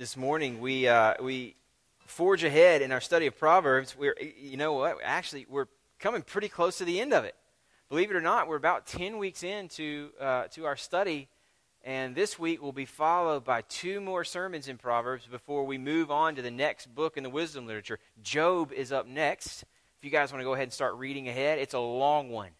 this morning we uh, we forge ahead in our study of Proverbs. We're you know what? Actually, we're coming pretty close to the end of it. Believe it or not, we're about ten weeks into uh, to our study, and this week will be followed by two more sermons in Proverbs before we move on to the next book in the wisdom literature. Job is up next. If you guys want to go ahead and start reading ahead, it's a long one, and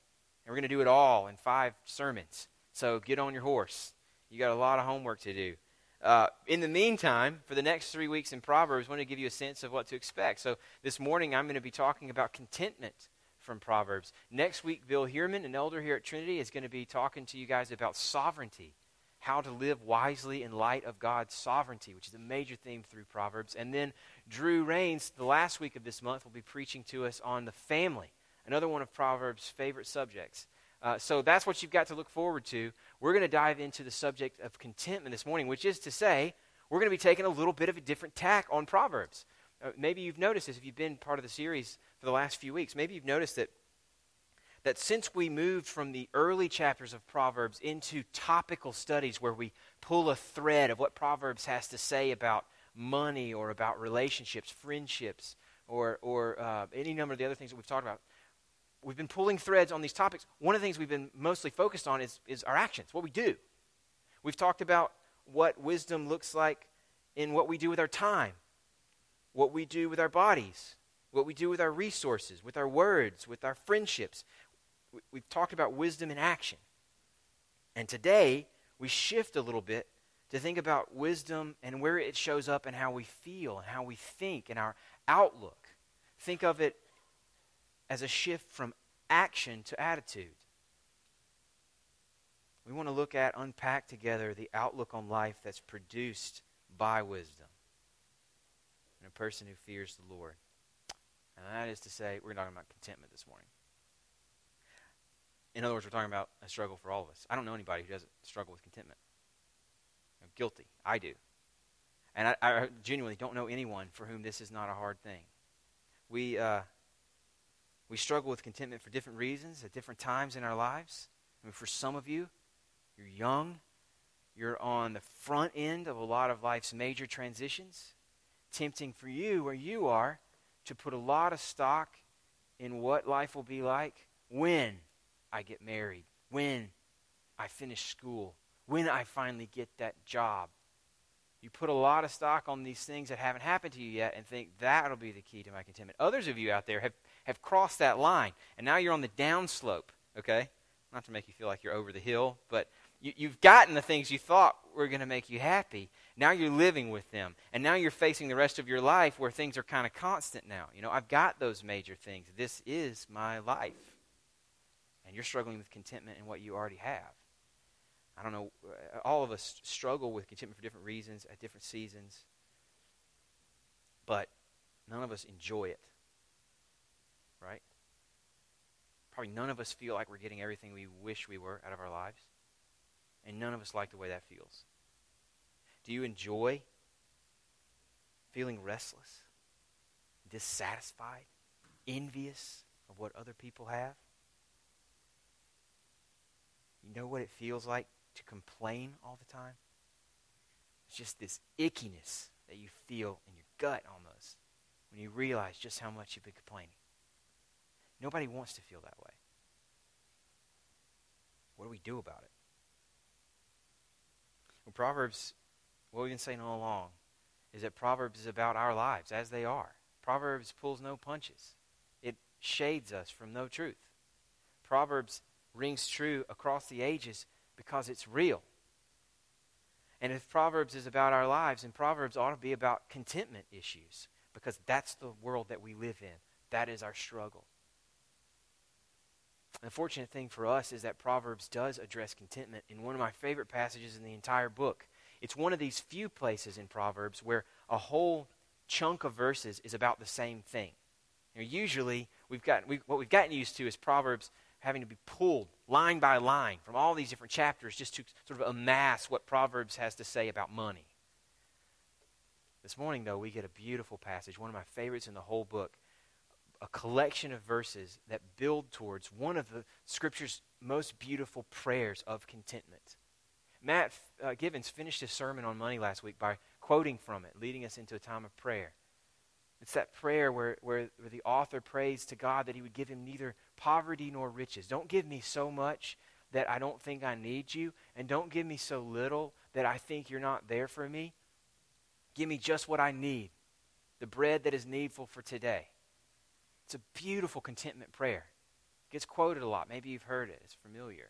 we're going to do it all in five sermons. So get on your horse. You got a lot of homework to do. Uh, in the meantime, for the next three weeks in Proverbs, I want to give you a sense of what to expect. So this morning, I'm going to be talking about contentment from Proverbs. Next week, Bill Heerman, an elder here at Trinity, is going to be talking to you guys about sovereignty, how to live wisely in light of God's sovereignty, which is a major theme through Proverbs. And then Drew Rains, the last week of this month, will be preaching to us on the family, another one of Proverbs' favorite subjects. Uh, so that's what you've got to look forward to. We're going to dive into the subject of contentment this morning, which is to say, we're going to be taking a little bit of a different tack on Proverbs. Uh, maybe you've noticed this if you've been part of the series for the last few weeks. Maybe you've noticed that that since we moved from the early chapters of Proverbs into topical studies where we pull a thread of what Proverbs has to say about money or about relationships, friendships, or, or uh, any number of the other things that we've talked about, we've been pulling threads on these topics. One of the things we've been mostly focused on is, is our actions, what we do. We've talked about what wisdom looks like in what we do with our time, what we do with our bodies, what we do with our resources, with our words, with our friendships. We've talked about wisdom in action. And today, we shift a little bit to think about wisdom and where it shows up and how we feel and how we think and our outlook. Think of it as a shift from action to attitude. We want to look at, unpack together the outlook on life that's produced by wisdom and a person who fears the Lord. And that is to say, we're talking about contentment this morning. In other words, we're talking about a struggle for all of us. I don't know anybody who doesn't struggle with contentment. I'm guilty. I do. And I, I genuinely don't know anyone for whom this is not a hard thing. We, uh, we struggle with contentment for different reasons at different times in our lives. I mean, for some of you, you're young, you're on the front end of a lot of life's major transitions. Tempting for you, where you are, to put a lot of stock in what life will be like when I get married, when I finish school, when I finally get that job. You put a lot of stock on these things that haven't happened to you yet and think that'll be the key to my contentment. Others of you out there have have crossed that line, and now you're on the downslope, okay? Not to make you feel like you're over the hill, but you, you've gotten the things you thought were going to make you happy. Now you're living with them, and now you're facing the rest of your life where things are kind of constant now. You know, I've got those major things. This is my life. And you're struggling with contentment in what you already have. I don't know, uh, all of us struggle with contentment for different reasons at different seasons, but none of us enjoy it right? Probably none of us feel like we're getting everything we wish we were out of our lives. And none of us like the way that feels. Do you enjoy feeling restless, dissatisfied, envious of what other people have? You know what it feels like to complain all the time? It's just this ickiness that you feel in your gut almost when you realize just how much you've been complaining. Nobody wants to feel that way. What do we do about it? Well, Proverbs, what we've been saying all along, is that Proverbs is about our lives as they are. Proverbs pulls no punches, it shades us from no truth. Proverbs rings true across the ages because it's real. And if Proverbs is about our lives, then Proverbs ought to be about contentment issues because that's the world that we live in. That is our struggle. The fortunate thing for us is that Proverbs does address contentment in one of my favorite passages in the entire book. It's one of these few places in Proverbs where a whole chunk of verses is about the same thing. You know, usually, we've got, we, what we've gotten used to is Proverbs having to be pulled line by line from all these different chapters just to sort of amass what Proverbs has to say about money. This morning, though, we get a beautiful passage, one of my favorites in the whole book, a collection of verses that build towards one of the Scripture's most beautiful prayers of contentment. Matt uh, Givens finished his sermon on money last week by quoting from it, leading us into a time of prayer. It's that prayer where, where, where, the author prays to God that he would give him neither poverty nor riches. Don't give me so much that I don't think I need you, and don't give me so little that I think you're not there for me. Give me just what I need, the bread that is needful for today. It's a beautiful contentment prayer. It gets quoted a lot. Maybe you've heard it, it's familiar.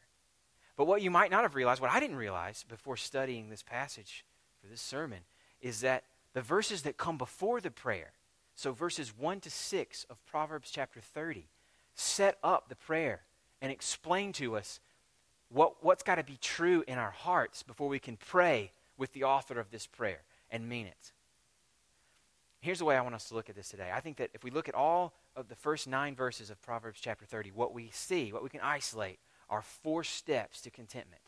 But what you might not have realized, what I didn't realize before studying this passage for this sermon, is that the verses that come before the prayer, so verses 1 to 6 of Proverbs chapter 30, set up the prayer and explain to us what, what's got to be true in our hearts before we can pray with the author of this prayer and mean it. Here's the way I want us to look at this today. I think that if we look at all of the first nine verses of Proverbs chapter 30, what we see, what we can isolate, are four steps to contentment.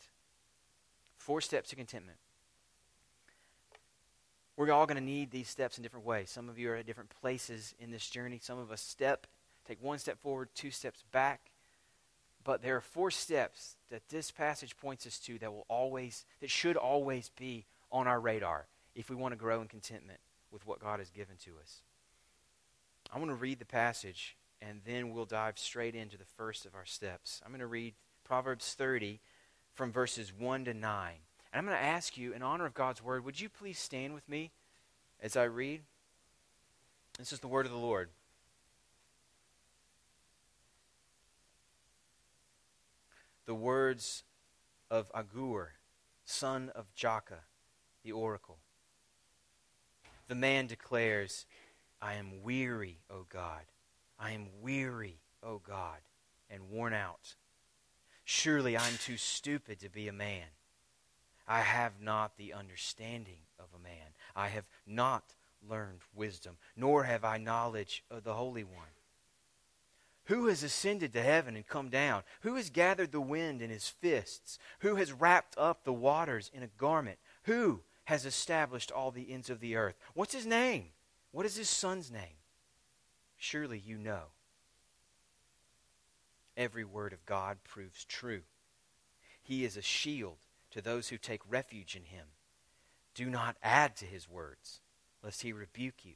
Four steps to contentment. We're all going to need these steps in different ways. Some of you are at different places in this journey. Some of us step, take one step forward, two steps back. But there are four steps that this passage points us to that will always, that should always be on our radar if we want to grow in contentment with what God has given to us. I want to read the passage and then we'll dive straight into the first of our steps. I'm going to read Proverbs 30 from verses 1 to 9. And I'm going to ask you, in honor of God's word, would you please stand with me as I read? This is the word of the Lord. The words of Agur, son of Jakeh, the oracle. The man declares, I am weary, O God. I am weary, O God, and worn out. Surely I am too stupid to be a man. I have not the understanding of a man. I have not learned wisdom, nor have I knowledge of the Holy One. Who has ascended to heaven and come down? Who has gathered the wind in his fists? Who has wrapped up the waters in a garment? Who has established all the ends of the earth? What's his name? What is his son's name? Surely you know. Every word of God proves true. He is a shield to those who take refuge in him. Do not add to his words, lest he rebuke you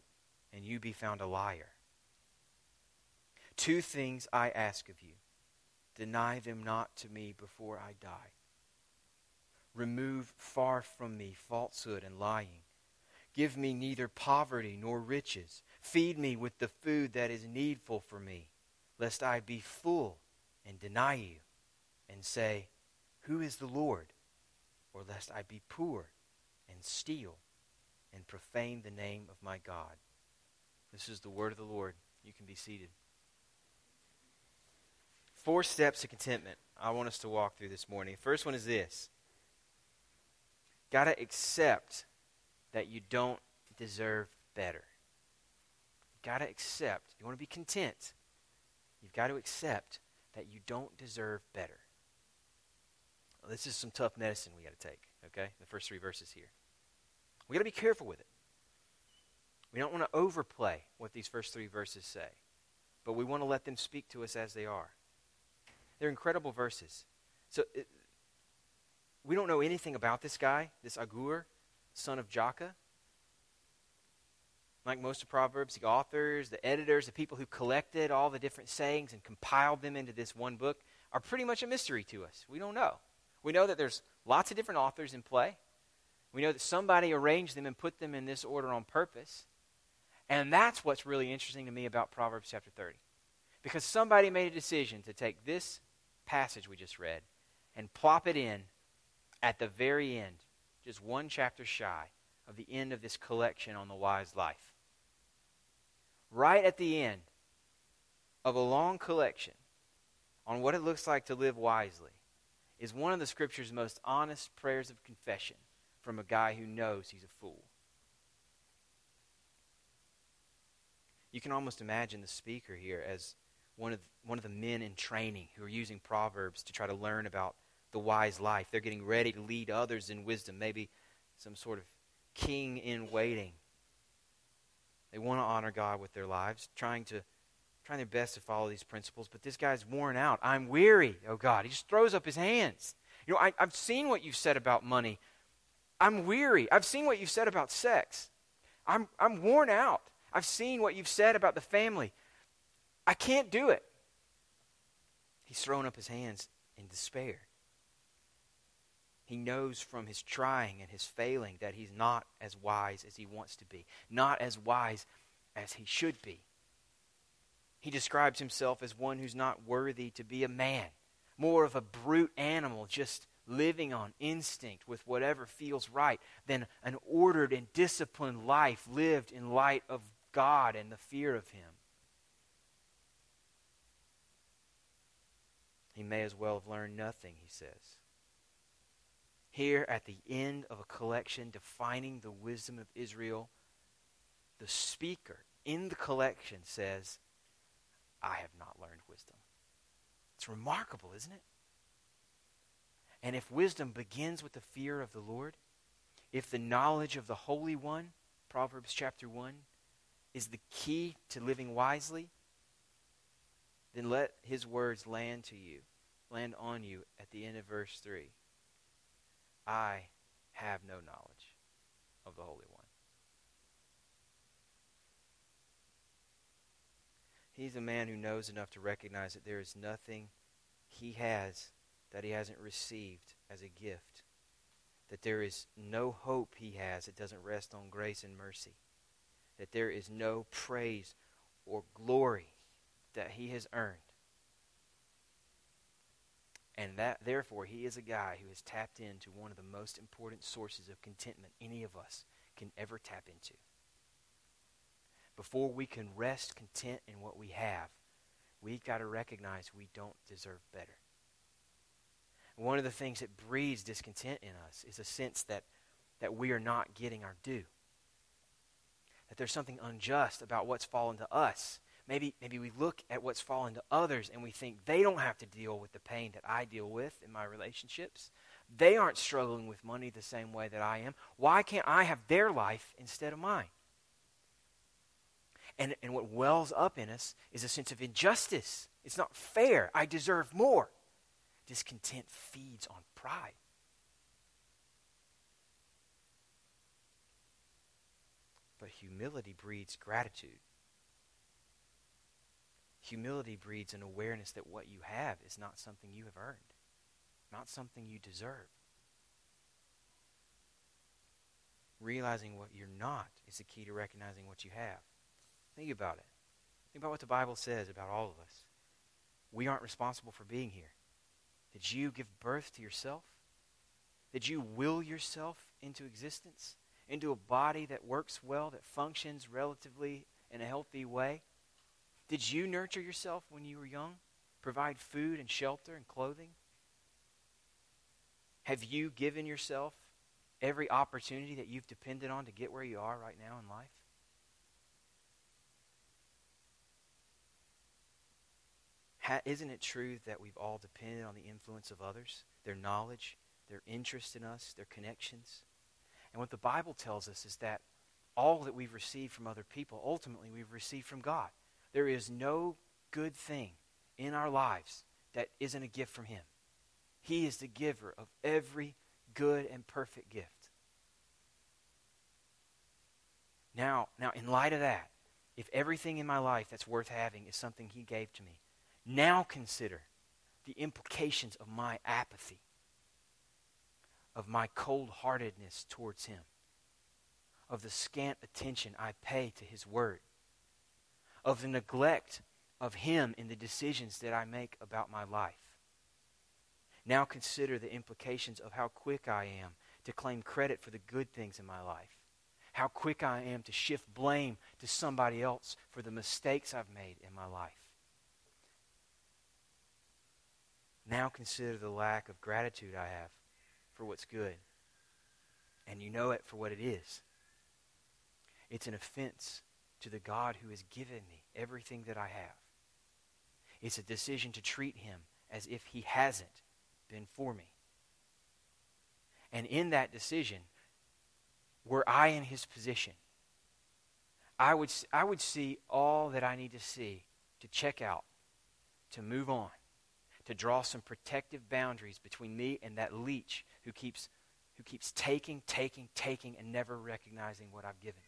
and you be found a liar. Two things I ask of you deny them not to me before I die. Remove far from me falsehood and lying. Give me neither poverty nor riches. Feed me with the food that is needful for me, lest I be full and deny you and say, Who is the Lord? or lest I be poor and steal and profane the name of my God. This is the word of the Lord. You can be seated. Four steps to contentment I want us to walk through this morning. First one is this got to accept that you don't deserve better. You've got to accept. You want to be content. You've got to accept that you don't deserve better. This is some tough medicine we got to take, okay? The first three verses here. We got to be careful with it. We don't want to overplay what these first three verses say, but we want to let them speak to us as they are. They're incredible verses. So it, we don't know anything about this guy, this Agur, son of Jakeh. Like most of Proverbs, the authors, the editors, the people who collected all the different sayings and compiled them into this one book are pretty much a mystery to us. We don't know. We know that there's lots of different authors in play. We know that somebody arranged them and put them in this order on purpose. And that's what's really interesting to me about Proverbs chapter 30. Because somebody made a decision to take this passage we just read and plop it in at the very end, just one chapter shy of the end of this collection on the wise life. Right at the end of a long collection on what it looks like to live wisely, is one of the scripture's most honest prayers of confession from a guy who knows he's a fool. You can almost imagine the speaker here as one of, one of the men in training who are using Proverbs to try to learn about the wise life. They're getting ready to lead others in wisdom, maybe some sort of king in waiting. They want to honor God with their lives, trying to trying their best to follow these principles, but this guy's worn out. I'm weary, oh God. He just throws up his hands. You know, I, I've seen what you've said about money. I'm weary. I've seen what you've said about sex. I'm, I'm worn out. I've seen what you've said about the family. I can't do it. He's thrown up his hands in despair. He knows from his trying and his failing that he's not as wise as he wants to be, not as wise as he should be. He describes himself as one who's not worthy to be a man, more of a brute animal, just living on instinct with whatever feels right, than an ordered and disciplined life lived in light of God and the fear of Him. He may as well have learned nothing, he says. Here at the end of a collection defining the wisdom of Israel, the speaker in the collection says, I have not learned wisdom. It's remarkable, isn't it? And if wisdom begins with the fear of the Lord, if the knowledge of the Holy One, Proverbs chapter 1, is the key to living wisely, then let his words land to you, land on you at the end of verse 3. I have no knowledge of the Holy One. He's a man who knows enough to recognize that there is nothing he has that he hasn't received as a gift. That there is no hope he has that doesn't rest on grace and mercy. That there is no praise or glory that he has earned. And that therefore he is a guy who has tapped into one of the most important sources of contentment any of us can ever tap into before we can rest content in what we have, we've got to recognize we don't deserve better. One of the things that breeds discontent in us is a sense that, that we are not getting our due. That there's something unjust about what's fallen to us. Maybe, maybe we look at what's fallen to others and we think they don't have to deal with the pain that I deal with in my relationships. They aren't struggling with money the same way that I am. Why can't I have their life instead of mine? And, and what wells up in us is a sense of injustice. It's not fair. I deserve more. Discontent feeds on pride. But humility breeds gratitude. Humility breeds an awareness that what you have is not something you have earned, not something you deserve. Realizing what you're not is the key to recognizing what you have. Think about it. Think about what the Bible says about all of us. We aren't responsible for being here. Did you give birth to yourself? Did you will yourself into existence, into a body that works well, that functions relatively in a healthy way? Did you nurture yourself when you were young? Provide food and shelter and clothing? Have you given yourself every opportunity that you've depended on to get where you are right now in life? Ha- isn't it true that we've all depended on the influence of others, their knowledge, their interest in us, their connections? And what the Bible tells us is that all that we've received from other people, ultimately we've received from God. There is no good thing in our lives that isn't a gift from Him. He is the giver of every good and perfect gift. Now, now in light of that, if everything in my life that's worth having is something He gave to me, now consider the implications of my apathy, of my cold heartedness towards Him, of the scant attention I pay to His Word, of the neglect of Him in the decisions that I make about my life. Now consider the implications of how quick I am to claim credit for the good things in my life. How quick I am to shift blame to somebody else for the mistakes I've made in my life. Now consider the lack of gratitude I have for what's good. And you know it for what it is. It's an offense to the God who has given me everything that I have. It's a decision to treat him as if he hasn't been for me. And in that decision, were I in his position, I would, I would see all that I need to see to check out, to move on, to draw some protective boundaries between me and that leech who keeps, who keeps taking, taking, taking, and never recognizing what I've given.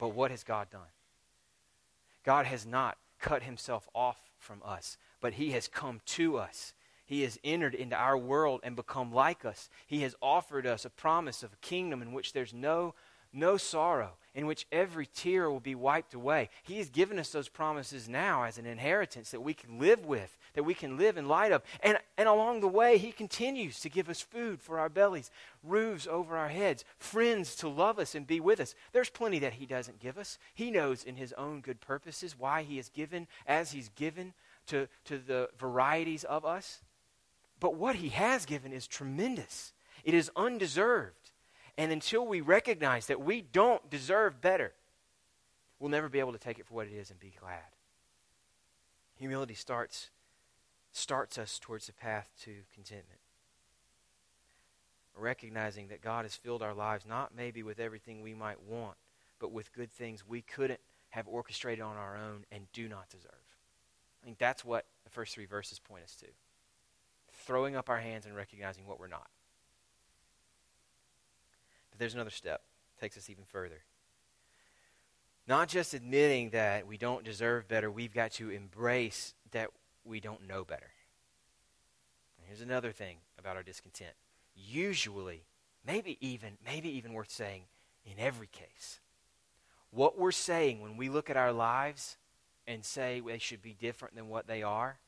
But what has God done? God has not cut himself off from us, but he has come to us. He has entered into our world and become like us. He has offered us a promise of a kingdom in which there's no no sorrow, in which every tear will be wiped away. He has given us those promises now as an inheritance that we can live with, that we can live in light of. And, and along the way, He continues to give us food for our bellies, roofs over our heads, friends to love us and be with us. There's plenty that He doesn't give us. He knows in His own good purposes why He has given as He's given to, to the varieties of us. But what He has given is tremendous, it is undeserved. And until we recognize that we don't deserve better, we'll never be able to take it for what it is and be glad. Humility starts, starts us towards the path to contentment. Recognizing that God has filled our lives not maybe with everything we might want, but with good things we couldn't have orchestrated on our own and do not deserve. I think that's what the first three verses point us to. Throwing up our hands and recognizing what we're not there's another step. It takes us even further. Not just admitting that we don't deserve better, we've got to embrace that we don't know better. And here's another thing about our discontent. Usually, maybe even, maybe even worth saying, in every case, what we're saying when we look at our lives and say they should be different than what they are,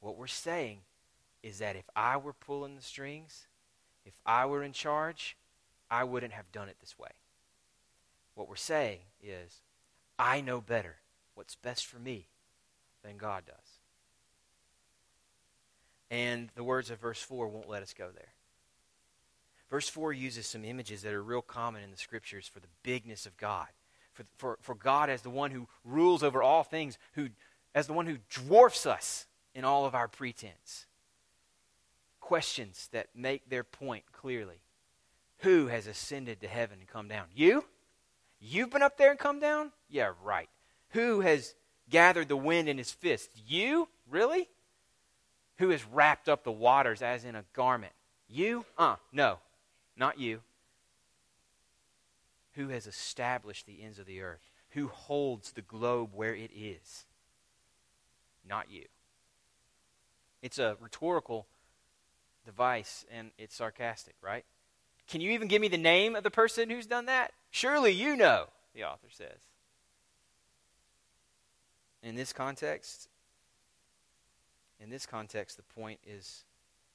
what we're saying is that if I were pulling the strings, if I were in charge, I wouldn't have done it this way. What we're saying is, I know better what's best for me than God does. And the words of verse 4 won't let us go there. Verse 4 uses some images that are real common in the scriptures for the bigness of God. For, for, for God as the one who rules over all things, who, as the one who dwarfs us in all of our pretense. Questions that make their point clearly. Who has ascended to heaven and come down? You? You've been up there and come down? Yeah, right. Who has gathered the wind in his fist? You? Really? Who has wrapped up the waters as in a garment? You? Uh, no, not you. Who has established the ends of the earth? Who holds the globe where it is? Not you. It's a rhetorical device and it's sarcastic, right? Can you even give me the name of the person who's done that? Surely you know, the author says. In this context, in this context, the point is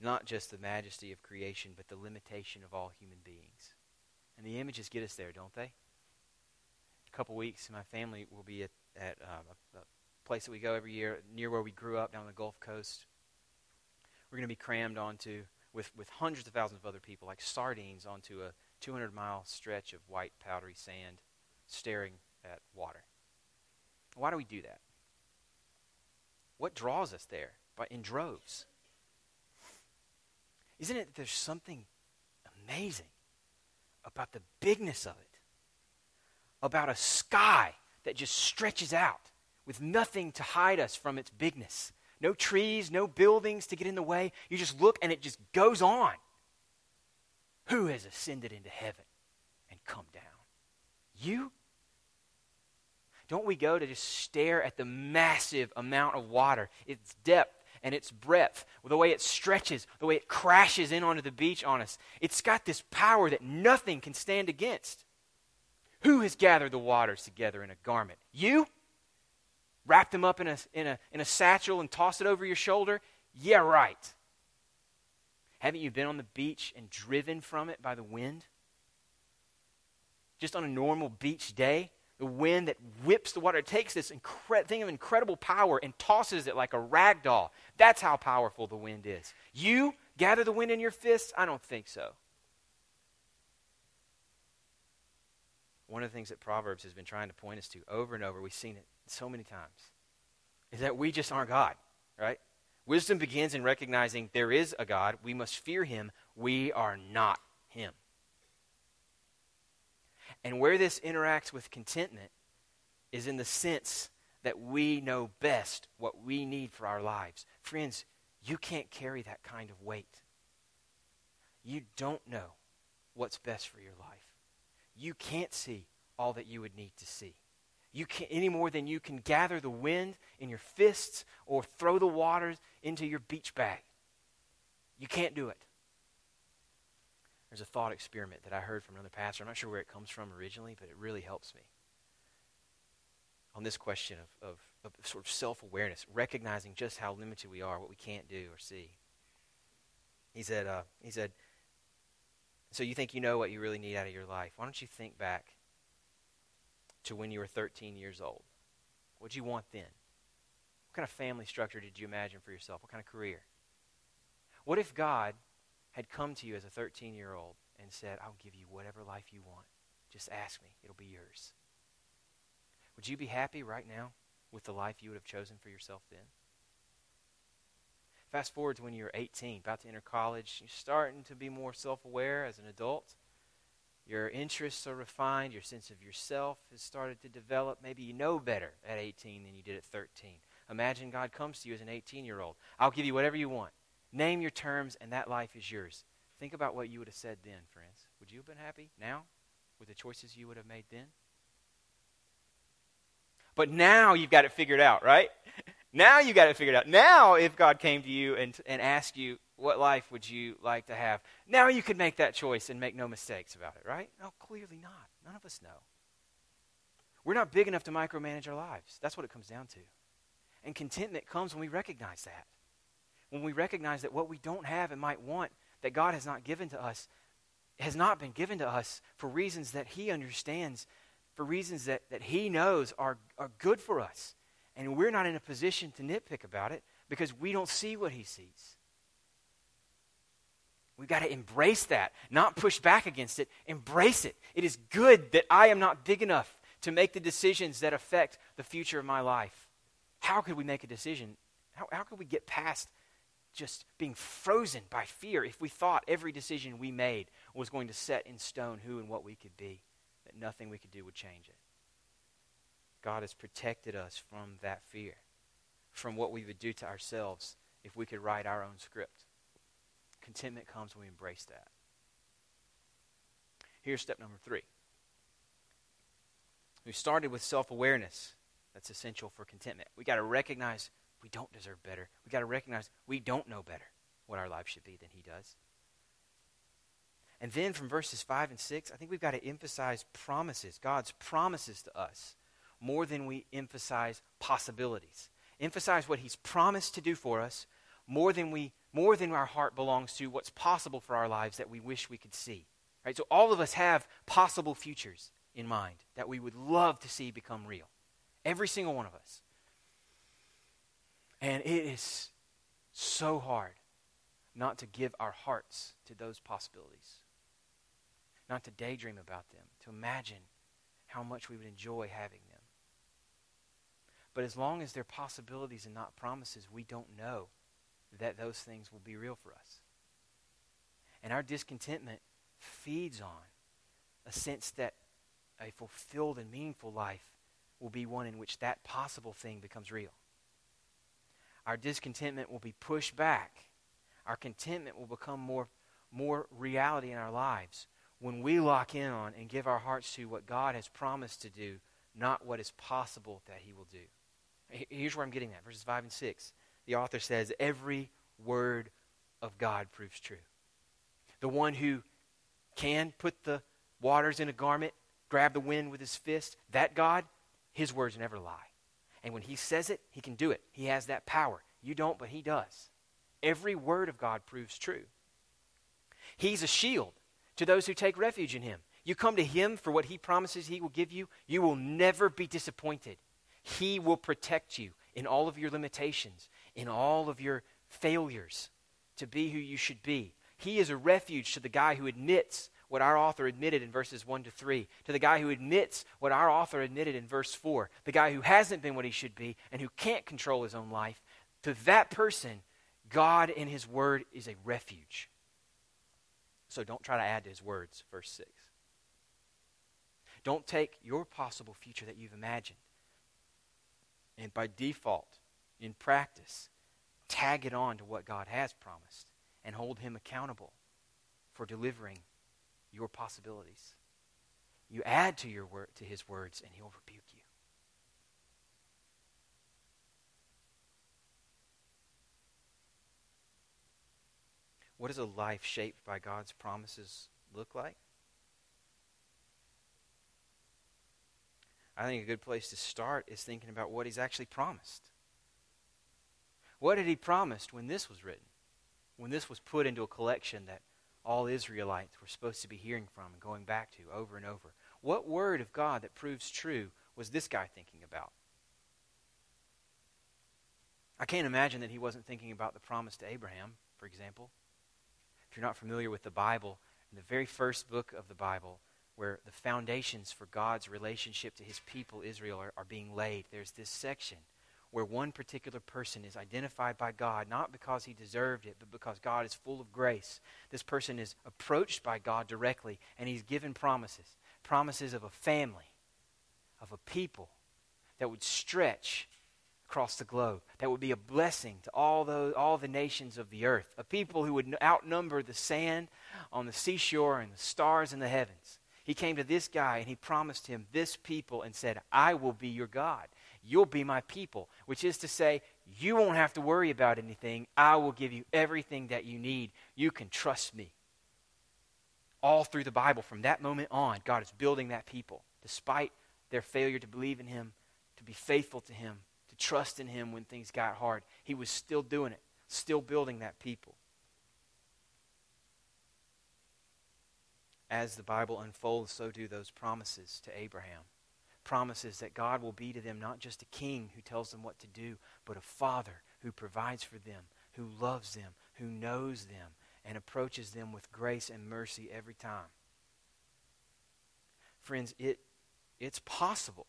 not just the majesty of creation, but the limitation of all human beings. And the images get us there, don't they? A couple weeks, my family will be at, at um, a, a place that we go every year near where we grew up down the Gulf Coast. We're going to be crammed onto with, with hundreds of thousands of other people, like sardines, onto a 200 mile stretch of white, powdery sand, staring at water. Why do we do that? What draws us there by, in droves? Isn't it that there's something amazing about the bigness of it? About a sky that just stretches out with nothing to hide us from its bigness no trees, no buildings to get in the way. You just look and it just goes on. Who has ascended into heaven and come down? You? Don't we go to just stare at the massive amount of water, its depth and its breadth, the way it stretches, the way it crashes in onto the beach on us? It's got this power that nothing can stand against. Who has gathered the waters together in a garment? You? Wrap them up in a, in, a, in a satchel and toss it over your shoulder? Yeah, right. Haven't you been on the beach and driven from it by the wind? Just on a normal beach day, the wind that whips the water, it takes this incre- thing of incredible power and tosses it like a rag doll. That's how powerful the wind is. You gather the wind in your fists? I don't think so. One of the things that Proverbs has been trying to point us to over and over, we've seen it so many times is that we just aren't God, right? Wisdom begins in recognizing there is a God. We must fear him. We are not him. And where this interacts with contentment is in the sense that we know best what we need for our lives. Friends, you can't carry that kind of weight. you don't know what's best for your life. You can't see all that you would need to see. You can't any more than you can gather the wind in your fists or throw the waters into your beach bag. You can't do it. There's a thought experiment that I heard from another pastor. I'm not sure where it comes from originally, but it really helps me on this question of, of, of sort of self awareness, recognizing just how limited we are, what we can't do or see. He said, uh, he said, so you think you know what you really need out of your life. Why don't you think back to when you were 13 years old? What'd you want then? What kind of family structure did you imagine for yourself? What kind of career? What if God had come to you as a 13 year old and said, I'll give you whatever life you want? Just ask me, it'll be yours. Would you be happy right now with the life you would have chosen for yourself then? Fast forward to when you're 18, about to enter college, you're starting to be more self aware as an adult. Your interests are refined, your sense of yourself has started to develop. Maybe you know better at 18 than you did at 13. Imagine God comes to you as an 18 year old. I'll give you whatever you want. Name your terms, and that life is yours. Think about what you would have said then, friends. Would you have been happy now with the choices you would have made then? But now you've got it figured out, right? Now you've got it figured out. Now, if God came to you and, and asked you, what life would you like to have? Now you can make that choice and make no mistakes about it, right? No, clearly not. None of us know. We're not big enough to micromanage our lives. That's what it comes down to. And contentment comes when we recognize that. When we recognize that what we don't have and might want, that God has not given to us, has not been given to us for reasons that He understands for reasons that, that He knows are, are good for us. And we're not in a position to nitpick about it because we don't see what He sees. We've got to embrace that, not push back against it. Embrace it. It is good that I am not big enough to make the decisions that affect the future of my life. How could we make a decision? How, how could we get past just being frozen by fear if we thought every decision we made was going to set in stone who and what we could be? that nothing we could do would change it. God has protected us from that fear, from what we would do to ourselves if we could write our own script. Contentment comes when we embrace that. Here's step number three. We started with self awareness. That's essential for contentment. We got to recognize we don't deserve better. We got to recognize we don't know better what our life should be than He does. And then from verses 5 and 6, I think we've got to emphasize promises, God's promises to us, more than we emphasize possibilities. Emphasize what He's promised to do for us more than, we, more than our heart belongs to what's possible for our lives that we wish we could see. Right? So all of us have possible futures in mind that we would love to see become real. Every single one of us. And it is so hard not to give our hearts to those possibilities not to daydream about them, to imagine how much we would enjoy having them. But as long as they're possibilities and not promises, we don't know that those things will be real for us. And our discontentment feeds on a sense that a fulfilled and meaningful life will be one in which that possible thing becomes real. Our discontentment will be pushed back. Our contentment will become more, more reality in our lives when we lock in on and give our hearts to what God has promised to do, not what is possible that He will do. Here's where I'm getting at verses 5 and 6. The author says, Every word of God proves true. The one who can put the waters in a garment, grab the wind with his fist, that God, his words never lie. And when he says it, he can do it. He has that power. You don't, but he does. Every word of God proves true. He's a shield to those who take refuge in him. You come to him for what he promises he will give you, you will never be disappointed. He will protect you in all of your limitations, in all of your failures to be who you should be. He is a refuge to the guy who admits what our author admitted in verses 1 to 3, to the guy who admits what our author admitted in verse 4, the guy who hasn't been what he should be and who can't control his own life. To that person, God in his word is a refuge. So don't try to add to his words, verse 6. Don't take your possible future that you've imagined and by default, in practice, tag it on to what God has promised and hold him accountable for delivering your possibilities. You add to, your word, to his words, and he'll rebuke you. What does a life shaped by God's promises look like? I think a good place to start is thinking about what he's actually promised. What had he promised when this was written? When this was put into a collection that all Israelites were supposed to be hearing from and going back to over and over? What word of God that proves true was this guy thinking about? I can't imagine that he wasn't thinking about the promise to Abraham, for example. If you're not familiar with the Bible, in the very first book of the Bible, where the foundations for God's relationship to his people, Israel, are, are being laid, there's this section where one particular person is identified by God, not because he deserved it, but because God is full of grace. This person is approached by God directly, and he's given promises promises of a family, of a people that would stretch across the globe, that would be a blessing to all, those, all the nations of the earth, a people who would outnumber the sand on the seashore and the stars in the heavens. He came to this guy and he promised him this people and said, I will be your God. You'll be my people, which is to say, you won't have to worry about anything. I will give you everything that you need. You can trust me. All through the Bible, from that moment on, God is building that people, despite their failure to believe in Him, to be faithful to Him, to trust in Him when things got hard. He was still doing it, still building that people. As the Bible unfolds, so do those promises to Abraham. Promises that God will be to them not just a king who tells them what to do, but a father who provides for them, who loves them, who knows them, and approaches them with grace and mercy every time. Friends, it, it's possible.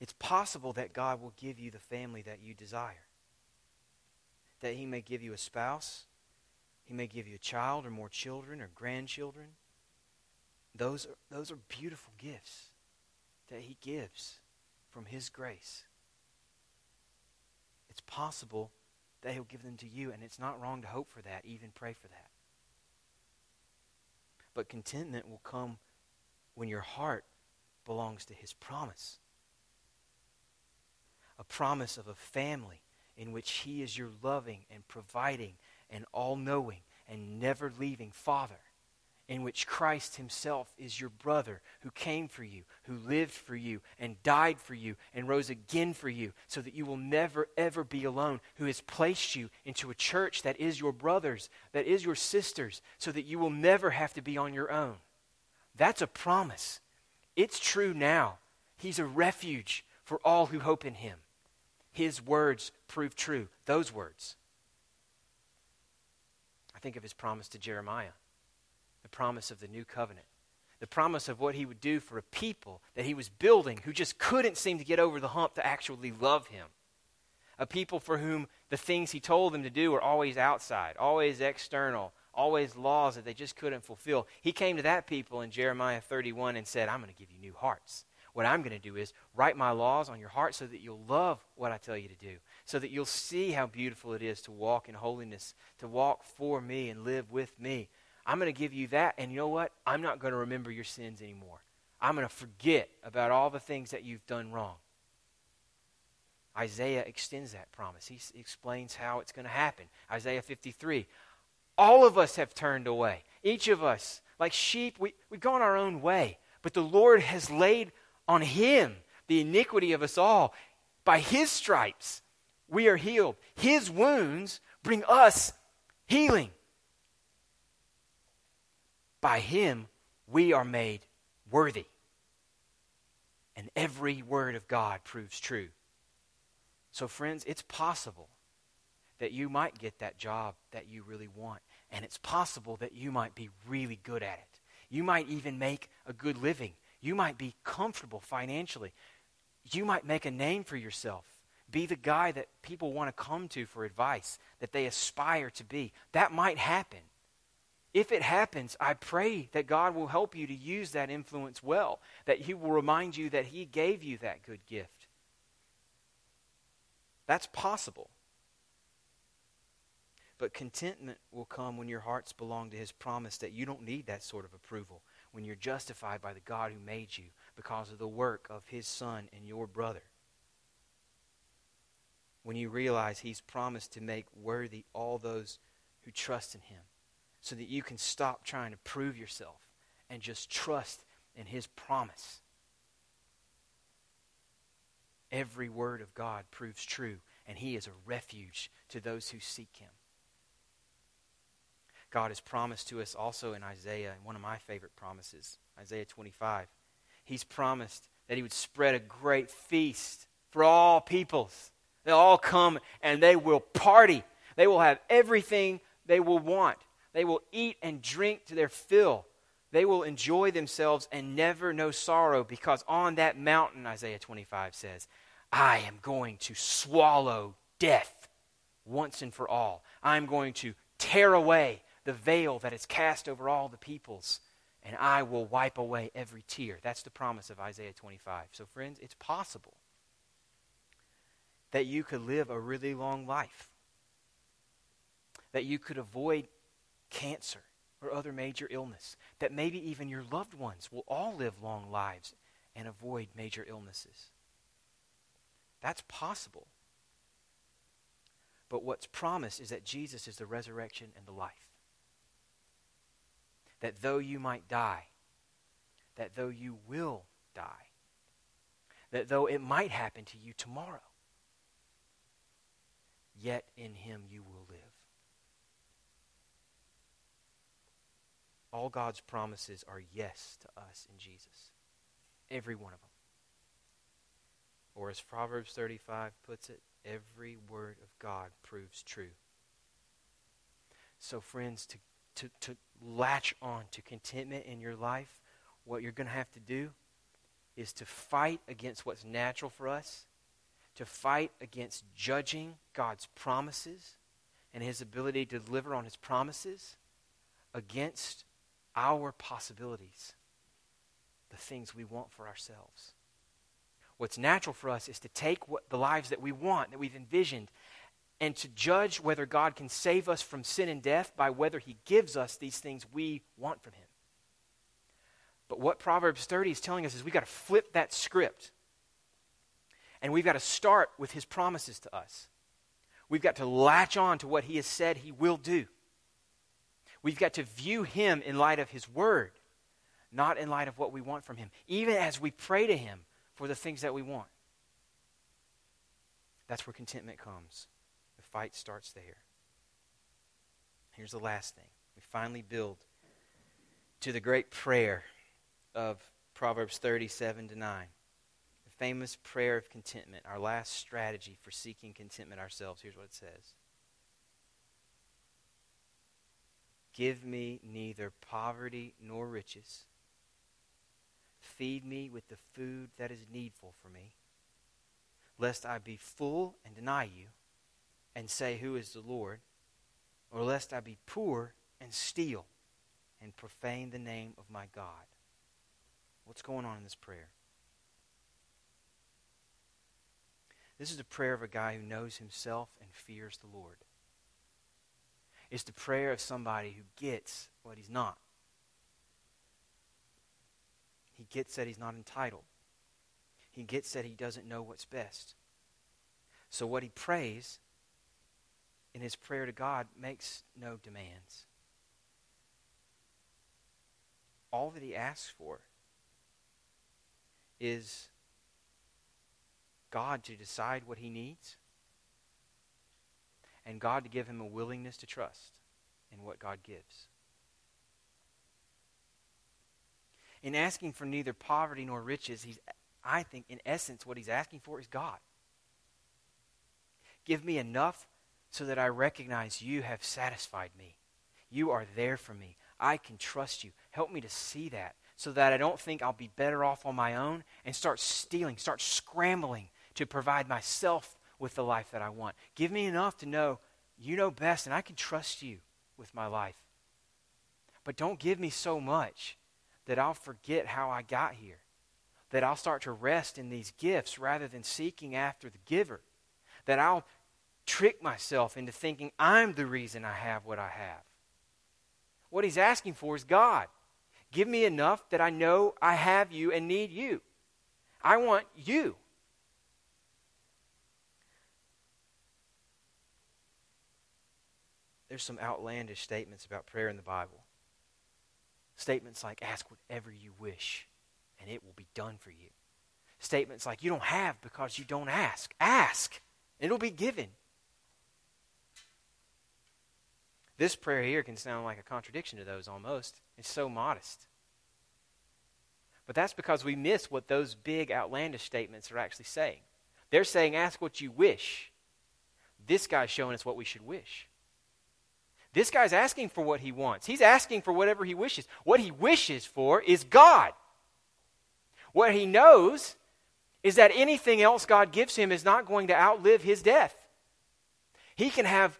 It's possible that God will give you the family that you desire. That He may give you a spouse, He may give you a child or more children or grandchildren. Those are, those are beautiful gifts that He gives from His grace. It's possible that He'll give them to you. And it's not wrong to hope for that, even pray for that. But contentment will come when your heart belongs to His promise a promise of a family in which He is your loving and providing and all knowing and never leaving Father in which Christ himself is your brother who came for you, who lived for you, and died for you, and rose again for you, so that you will never, ever be alone, who has placed you into a church that is your brothers, that is your sisters, so that you will never have to be on your own. That's a promise. It's true now. He's a refuge for all who hope in him. His words prove true. Those words. I think of his promise to Jeremiah promise of the new covenant, the promise of what he would do for a people that he was building who just couldn't seem to get over the hump to actually love him. A people for whom the things he told them to do were always outside, always external, always laws that they just couldn't fulfill. He came to that people in Jeremiah 31 and said, I'm going to give you new hearts. What I'm going to do is write my laws on your heart so that you'll love what I tell you to do, so that you'll see how beautiful it is to walk in holiness, to walk for me and live with me, I'm going to give you that, and you know what? I'm not going to remember your sins anymore. I'm going to forget about all the things that you've done wrong. Isaiah extends that promise. He explains how it's going to happen. Isaiah 53. All of us have turned away. Each of us, like sheep, we, we've gone our own way. But the Lord has laid on him the iniquity of us all. By his stripes, we are healed. His wounds bring us healing. By him we are made worthy. And every word of God proves true. So, friends, it's possible that you might get that job that you really want. And it's possible that you might be really good at it. You might even make a good living. You might be comfortable financially. You might make a name for yourself. Be the guy that people want to come to for advice, that they aspire to be. That might happen. If it happens, I pray that God will help you to use that influence well, that He will remind you that He gave you that good gift. That's possible. But contentment will come when your hearts belong to His promise that you don't need that sort of approval, when you're justified by the God who made you because of the work of His Son and your brother. When you realize He's promised to make worthy all those who trust in Him, so that you can stop trying to prove yourself and just trust in His promise. Every word of God proves true, and He is a refuge to those who seek Him. God has promised to us also in Isaiah, one of my favorite promises, Isaiah 25. He's promised that He would spread a great feast for all peoples. They'll all come and they will party. They will have everything they will want. They will eat and drink to their fill. They will enjoy themselves and never know sorrow because on that mountain, Isaiah 25 says, I am going to swallow death once and for all. I'm going to tear away the veil that is cast over all the peoples, and I will wipe away every tear. That's the promise of Isaiah 25. So, friends, it's possible that you could live a really long life, that you could avoid cancer or other major illness, that maybe even your loved ones will all live long lives and avoid major illnesses. That's possible. But what's promised is that Jesus is the resurrection and the life. That though you might die, that though you will die, that though it might happen to you tomorrow, yet in him you will live. All God's promises are yes to us in Jesus. Every one of them. Or as Proverbs 35 puts it, every word of God proves true. So, friends, to, to, to latch on to contentment in your life, what you're going to have to do is to fight against what's natural for us, to fight against judging God's promises and his ability to deliver on his promises against our possibilities, the things we want for ourselves. What's natural for us is to take what, the lives that we want, that we've envisioned, and to judge whether God can save us from sin and death by whether He gives us these things we want from Him. But what Proverbs 30 is telling us is we've got to flip that script. And we've got to start with His promises to us. We've got to latch on to what He has said He will do. We've got to view Him in light of His Word, not in light of what we want from Him, even as we pray to Him for the things that we want. That's where contentment comes. The fight starts there. Here's the last thing. We finally build to the great prayer of Proverbs 37 to 9. The famous prayer of contentment, our last strategy for seeking contentment ourselves. Here's what it says Give me neither poverty nor riches. Feed me with the food that is needful for me, lest I be full and deny you, and say, Who is the Lord? Or lest I be poor and steal and profane the name of my God. What's going on in this prayer? This is the prayer of a guy who knows himself and fears the Lord. It's the prayer of somebody who gets what he's not. He gets that he's not entitled. He gets that he doesn't know what's best. So, what he prays in his prayer to God makes no demands. All that he asks for is God to decide what he needs and God to give him a willingness to trust in what God gives. In asking for neither poverty nor riches, he's, I think, in essence, what he's asking for is God. Give me enough so that I recognize you have satisfied me. You are there for me. I can trust you. Help me to see that so that I don't think I'll be better off on my own and start stealing, start scrambling to provide myself with the life that I want. Give me enough to know you know best and I can trust you with my life. But don't give me so much that I'll forget how I got here, that I'll start to rest in these gifts rather than seeking after the giver, that I'll trick myself into thinking I'm the reason I have what I have. What he's asking for is God. Give me enough that I know I have you and need you. I want you. There's some outlandish statements about prayer in the Bible. Statements like, ask whatever you wish, and it will be done for you. Statements like, you don't have because you don't ask. Ask, and it'll be given. This prayer here can sound like a contradiction to those almost. It's so modest. But that's because we miss what those big outlandish statements are actually saying. They're saying, ask what you wish. This guy's showing us what we should wish. This guy's asking for what he wants. He's asking for whatever he wishes. What he wishes for is God. What he knows is that anything else God gives him is not going to outlive his death. He can have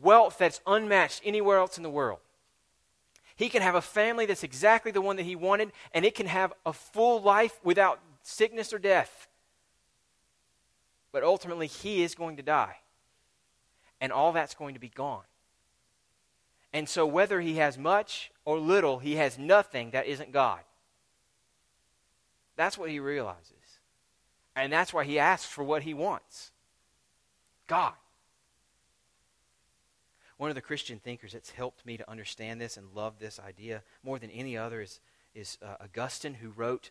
wealth that's unmatched anywhere else in the world. He can have a family that's exactly the one that he wanted, and it can have a full life without sickness or death. But ultimately, he is going to die. And all that's going to be gone. And so, whether he has much or little, he has nothing that isn't God. That's what he realizes. And that's why he asks for what he wants God. One of the Christian thinkers that's helped me to understand this and love this idea more than any other is, is uh, Augustine, who wrote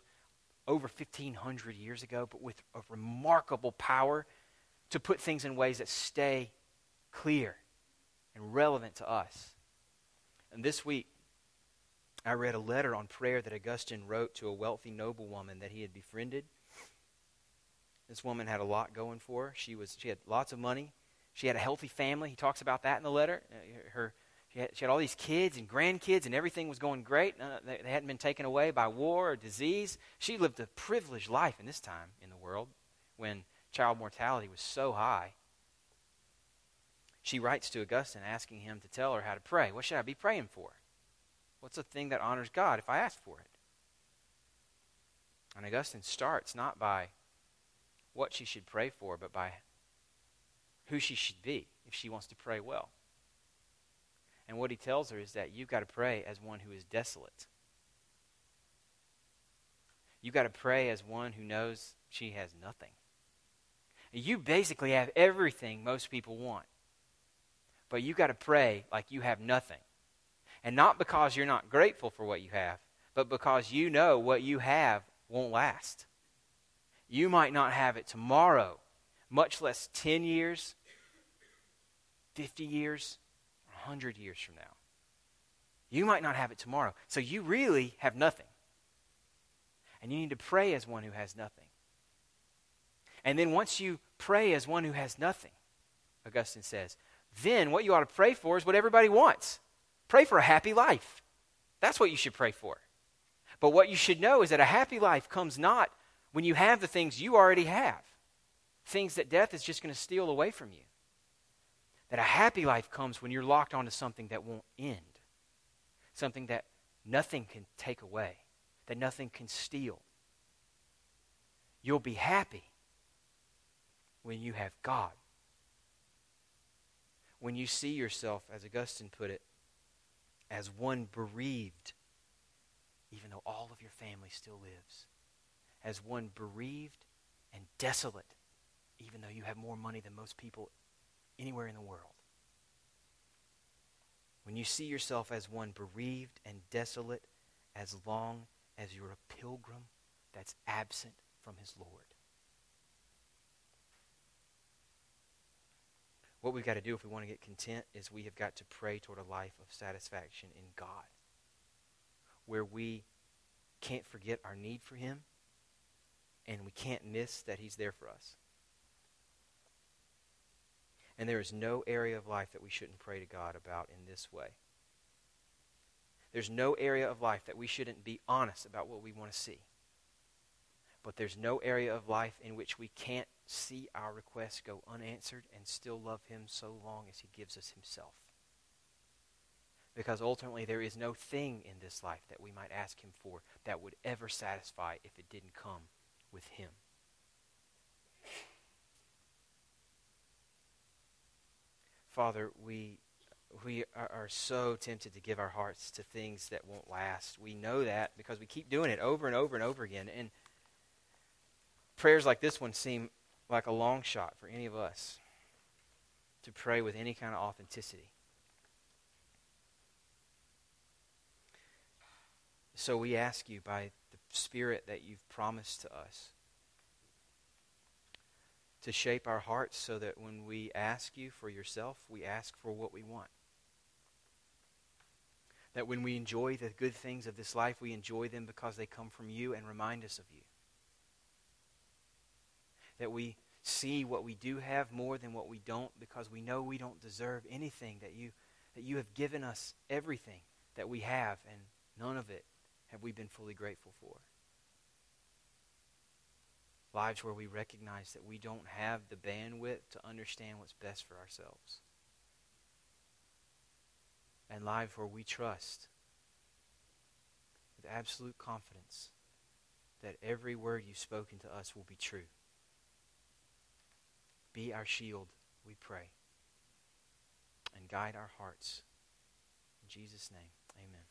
over 1,500 years ago, but with a remarkable power to put things in ways that stay clear and relevant to us. And this week, I read a letter on prayer that Augustine wrote to a wealthy noblewoman that he had befriended. This woman had a lot going for her. She was she had lots of money. She had a healthy family. He talks about that in the letter. Uh, her, she had, she had all these kids and grandkids, and everything was going great. They, they hadn't been taken away by war or disease. She lived a privileged life in this time in the world when child mortality was so high. She writes to Augustine asking him to tell her how to pray. What should I be praying for? What's a thing that honors God if I ask for it? And Augustine starts not by what she should pray for, but by who she should be if she wants to pray well. And what he tells her is that you've got to pray as one who is desolate. You've got to pray as one who knows she has nothing. You basically have everything most people want. But you've got to pray like you have nothing. And not because you're not grateful for what you have, but because you know what you have won't last. You might not have it tomorrow, much less 10 years, 50 years, 100 years from now. You might not have it tomorrow. So you really have nothing. And you need to pray as one who has nothing. And then once you pray as one who has nothing, Augustine says, then what you ought to pray for is what everybody wants. Pray for a happy life. That's what you should pray for. But what you should know is that a happy life comes not when you have the things you already have, things that death is just going to steal away from you. That a happy life comes when you're locked onto something that won't end, something that nothing can take away, that nothing can steal. You'll be happy when you have God. When you see yourself, as Augustine put it, as one bereaved, even though all of your family still lives, as one bereaved and desolate, even though you have more money than most people anywhere in the world. When you see yourself as one bereaved and desolate as long as you're a pilgrim that's absent from his Lord. What we've got to do if we want to get content is we have got to pray toward a life of satisfaction in God, where we can't forget our need for Him and we can't miss that He's there for us. And there is no area of life that we shouldn't pray to God about in this way. There's no area of life that we shouldn't be honest about what we want to see. But there's no area of life in which we can't see our requests go unanswered and still love Him so long as He gives us Himself. Because ultimately, there is no thing in this life that we might ask Him for that would ever satisfy if it didn't come with Him. Father, we we are, so tempted to give our hearts to things that won't last. We know that because we keep doing it over and over and over again. And prayers like this one seem like a long shot for any of us to pray with any kind of authenticity. So we ask you by the Spirit that you've promised to us to shape our hearts so that when we ask you for yourself, we ask for what we want. That when we enjoy the good things of this life, we enjoy them because they come from you and remind us of you. That we see what we do have more than what we don't because we know we don't deserve anything, that you, that you have given us everything that we have, and none of it have we been fully grateful for. Lives where we recognize that we don't have the bandwidth to understand what's best for ourselves. And lives where we trust with absolute confidence that every word you've spoken to us will be true. Be our shield, we pray. And guide our hearts. In Jesus' name, amen.